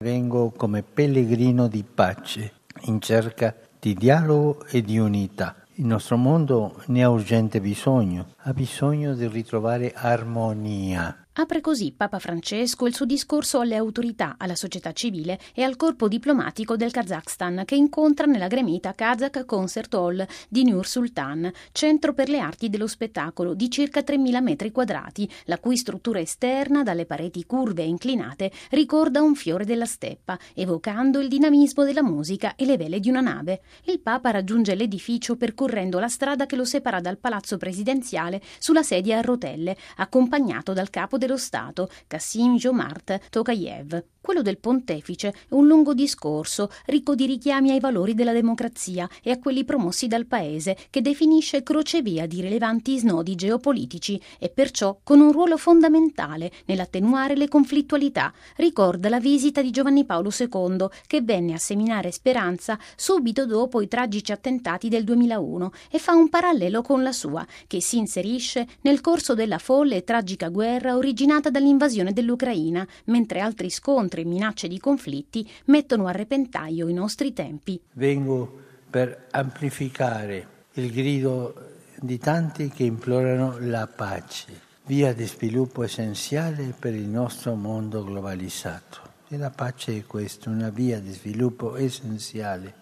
Vengo come pellegrino di pace, in cerca di dialogo e di unità. Il nostro mondo ne ha urgente bisogno, ha bisogno di ritrovare armonia. Apre così Papa Francesco il suo discorso alle autorità, alla società civile e al corpo diplomatico del Kazakhstan che incontra nella gremita Kazakh Concert Hall di Nur Sultan, centro per le arti dello spettacolo di circa 3.000 metri quadrati, la cui struttura esterna, dalle pareti curve e inclinate, ricorda un fiore della steppa, evocando il dinamismo della musica e le vele di una nave. Il Papa raggiunge l'edificio percorrendo la strada che lo separa dal palazzo presidenziale sulla sedia a rotelle, accompagnato dal capo del dello Stato, Kassim Jomart Tokayev. Quello del pontefice è un lungo discorso ricco di richiami ai valori della democrazia e a quelli promossi dal paese, che definisce crocevia di rilevanti snodi geopolitici e perciò con un ruolo fondamentale nell'attenuare le conflittualità. Ricorda la visita di Giovanni Paolo II, che venne a seminare speranza subito dopo i tragici attentati del 2001 e fa un parallelo con la sua, che si inserisce nel corso della folle e tragica guerra originata dall'invasione dell'Ucraina, mentre altri scontri e minacce di conflitti mettono a repentaglio i nostri tempi. Vengo per amplificare il grido di tanti che implorano la pace, via di sviluppo essenziale per il nostro mondo globalizzato. E la pace è questa, una via di sviluppo essenziale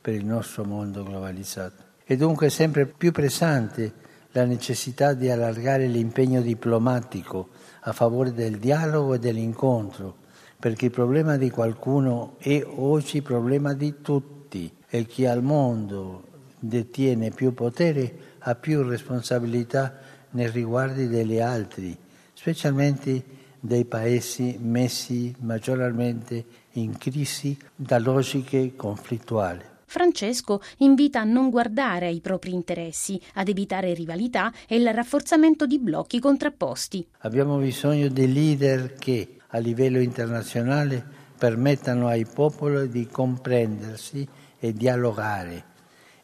per il nostro mondo globalizzato. E dunque sempre più pressante la necessità di allargare l'impegno diplomatico a favore del dialogo e dell'incontro perché il problema di qualcuno è oggi il problema di tutti e chi al mondo detiene più potere ha più responsabilità nei riguardi degli altri, specialmente dei paesi messi maggiormente in crisi da logiche conflittuali. Francesco invita a non guardare ai propri interessi, ad evitare rivalità e il rafforzamento di blocchi contrapposti. Abbiamo bisogno di leader che a livello internazionale permettano ai popoli di comprendersi e dialogare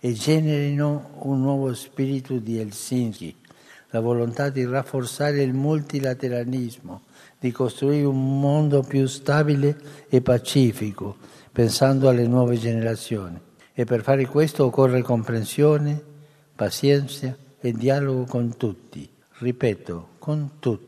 e generino un nuovo spirito di Helsinki, la volontà di rafforzare il multilateralismo, di costruire un mondo più stabile e pacifico, pensando alle nuove generazioni. E per fare questo occorre comprensione, pazienza e dialogo con tutti. Ripeto, con tutti.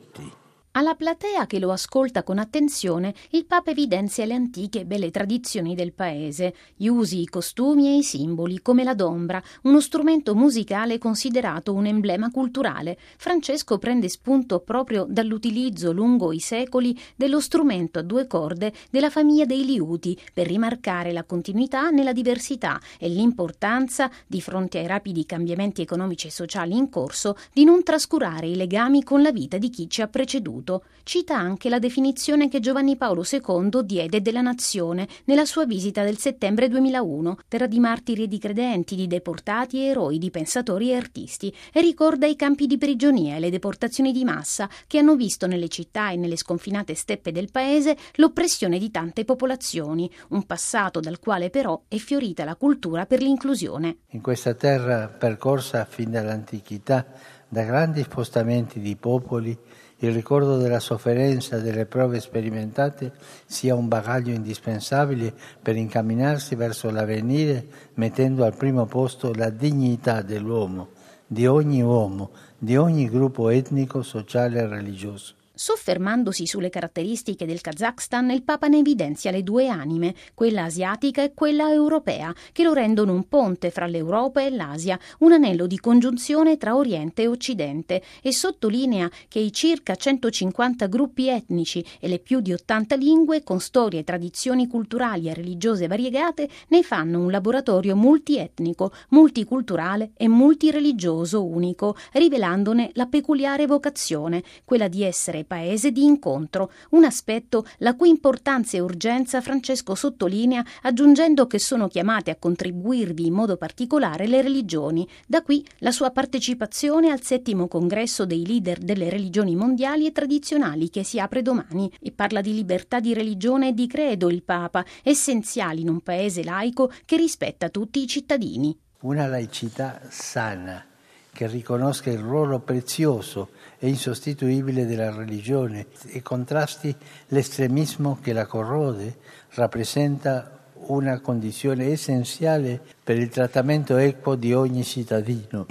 Alla platea che lo ascolta con attenzione, il Papa evidenzia le antiche e belle tradizioni del paese, gli usi, i costumi e i simboli, come la dombra, uno strumento musicale considerato un emblema culturale. Francesco prende spunto proprio dall'utilizzo lungo i secoli dello strumento a due corde della famiglia dei liuti per rimarcare la continuità nella diversità e l'importanza, di fronte ai rapidi cambiamenti economici e sociali in corso, di non trascurare i legami con la vita di chi ci ha preceduto assoluto, cita anche la definizione che Giovanni Paolo II diede della nazione nella sua visita del settembre 2001, terra di martiri e di credenti, di deportati e eroi, di pensatori e artisti, e ricorda i campi di prigionia e le deportazioni di massa che hanno visto nelle città e nelle sconfinate steppe del paese l'oppressione di tante popolazioni, un passato dal quale però è fiorita la cultura per l'inclusione. In questa terra percorsa fin dall'antichità da grandi spostamenti di popoli, il ricordo della sofferenza e delle prove sperimentate sia un bagaglio indispensabile per incamminarsi verso l'avvenire mettendo al primo posto la dignità dell'uomo, di ogni uomo, di ogni gruppo etnico, sociale e religioso. Soffermandosi sulle caratteristiche del Kazakhstan, il Papa ne evidenzia le due anime, quella asiatica e quella europea, che lo rendono un ponte fra l'Europa e l'Asia, un anello di congiunzione tra Oriente e Occidente, e sottolinea che i circa 150 gruppi etnici e le più di 80 lingue, con storie, tradizioni culturali e religiose variegate, ne fanno un laboratorio multietnico, multiculturale e multireligioso unico, rivelandone la peculiare vocazione, quella di essere paese di incontro, un aspetto la cui importanza e urgenza Francesco sottolinea aggiungendo che sono chiamate a contribuirvi in modo particolare le religioni, da qui la sua partecipazione al settimo congresso dei leader delle religioni mondiali e tradizionali che si apre domani. E parla di libertà di religione e di credo il Papa, essenziali in un paese laico che rispetta tutti i cittadini. Una laicità sana che riconosca il ruolo prezioso e insostituibile della religione e contrasti l'estremismo che la corrode, rappresenta una condizione essenziale per il trattamento equo di ogni cittadino,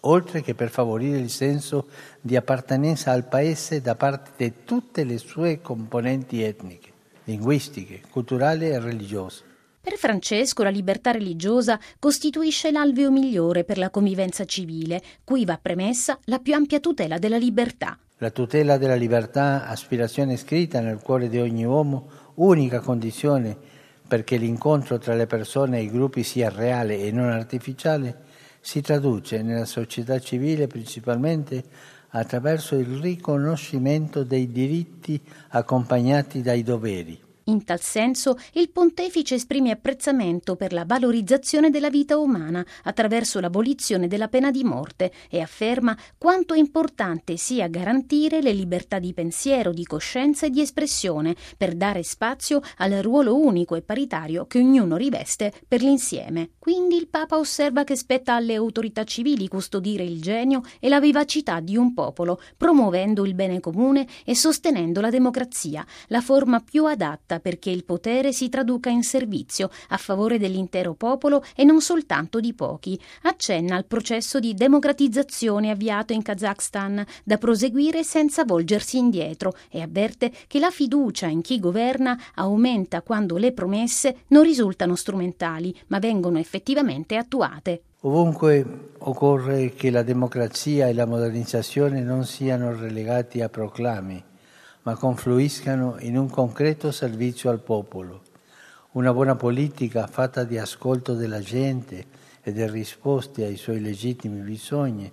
oltre che per favorire il senso di appartenenza al Paese da parte di tutte le sue componenti etniche, linguistiche, culturali e religiose. Per Francesco la libertà religiosa costituisce l'alveo migliore per la convivenza civile, cui va premessa la più ampia tutela della libertà. La tutela della libertà, aspirazione scritta nel cuore di ogni uomo, unica condizione perché l'incontro tra le persone e i gruppi sia reale e non artificiale, si traduce nella società civile principalmente attraverso il riconoscimento dei diritti accompagnati dai doveri. In tal senso, il pontefice esprime apprezzamento per la valorizzazione della vita umana attraverso l'abolizione della pena di morte e afferma quanto importante sia garantire le libertà di pensiero, di coscienza e di espressione per dare spazio al ruolo unico e paritario che ognuno riveste per l'insieme. Quindi il Papa osserva che spetta alle autorità civili custodire il genio e la vivacità di un popolo, promuovendo il bene comune e sostenendo la democrazia, la forma più adatta lotta perché il potere si traduca in servizio a favore dell'intero popolo e non soltanto di pochi. Accenna al processo di democratizzazione avviato in Kazakhstan, da proseguire senza volgersi indietro e avverte che la fiducia in chi governa aumenta quando le promesse non risultano strumentali, ma vengono effettivamente attuate. Ovunque occorre che la democrazia e la modernizzazione non siano relegati a proclami, ma confluiscano in un concreto servizio al popolo. Una buona politica fatta di ascolto della gente e di risposte ai suoi legittimi bisogni,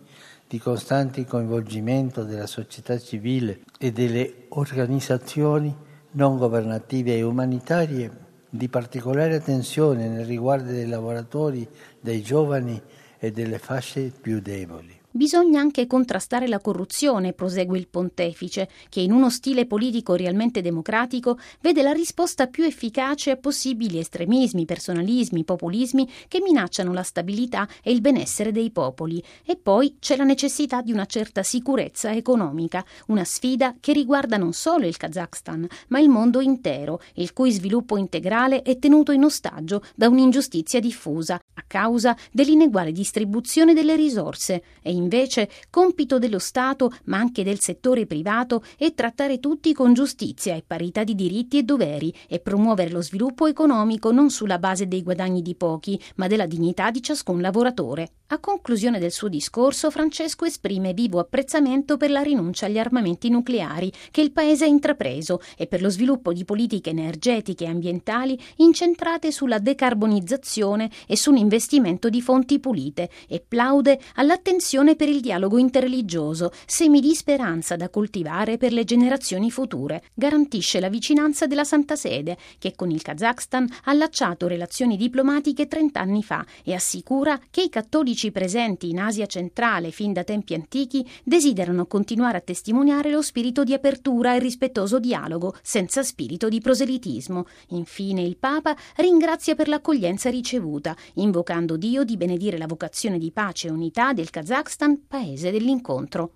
di costante coinvolgimento della società civile e delle organizzazioni non governative e umanitarie, di particolare attenzione nel riguardo dei lavoratori, dei giovani e delle fasce più deboli. Bisogna anche contrastare la corruzione, prosegue il pontefice, che in uno stile politico realmente democratico vede la risposta più efficace a possibili estremismi, personalismi, populismi che minacciano la stabilità e il benessere dei popoli. E poi c'è la necessità di una certa sicurezza economica, una sfida che riguarda non solo il Kazakhstan, ma il mondo intero, il cui sviluppo integrale è tenuto in ostaggio da un'ingiustizia diffusa, a causa dell'ineguale distribuzione delle risorse e invece compito dello Stato, ma anche del settore privato, è trattare tutti con giustizia e parità di diritti e doveri e promuovere lo sviluppo economico non sulla base dei guadagni di pochi, ma della dignità di ciascun lavoratore. A conclusione del suo discorso, Francesco esprime vivo apprezzamento per la rinuncia agli armamenti nucleari che il Paese ha intrapreso e per lo sviluppo di politiche energetiche e ambientali incentrate sulla decarbonizzazione e sull'investimento di fonti pulite e plaude all'attenzione per il dialogo interreligioso, semi di speranza da coltivare per le generazioni future. Garantisce la vicinanza della Santa Sede, che con il Kazakhstan ha allacciato relazioni diplomatiche 30 anni fa e assicura che i cattolici politici presenti in Asia centrale fin da tempi antichi desiderano continuare a testimoniare lo spirito di apertura e rispettoso dialogo, senza spirito di proselitismo. Infine il Papa ringrazia per l'accoglienza ricevuta, invocando Dio di benedire la vocazione di pace e unità del Kazakhstan, paese dell'incontro.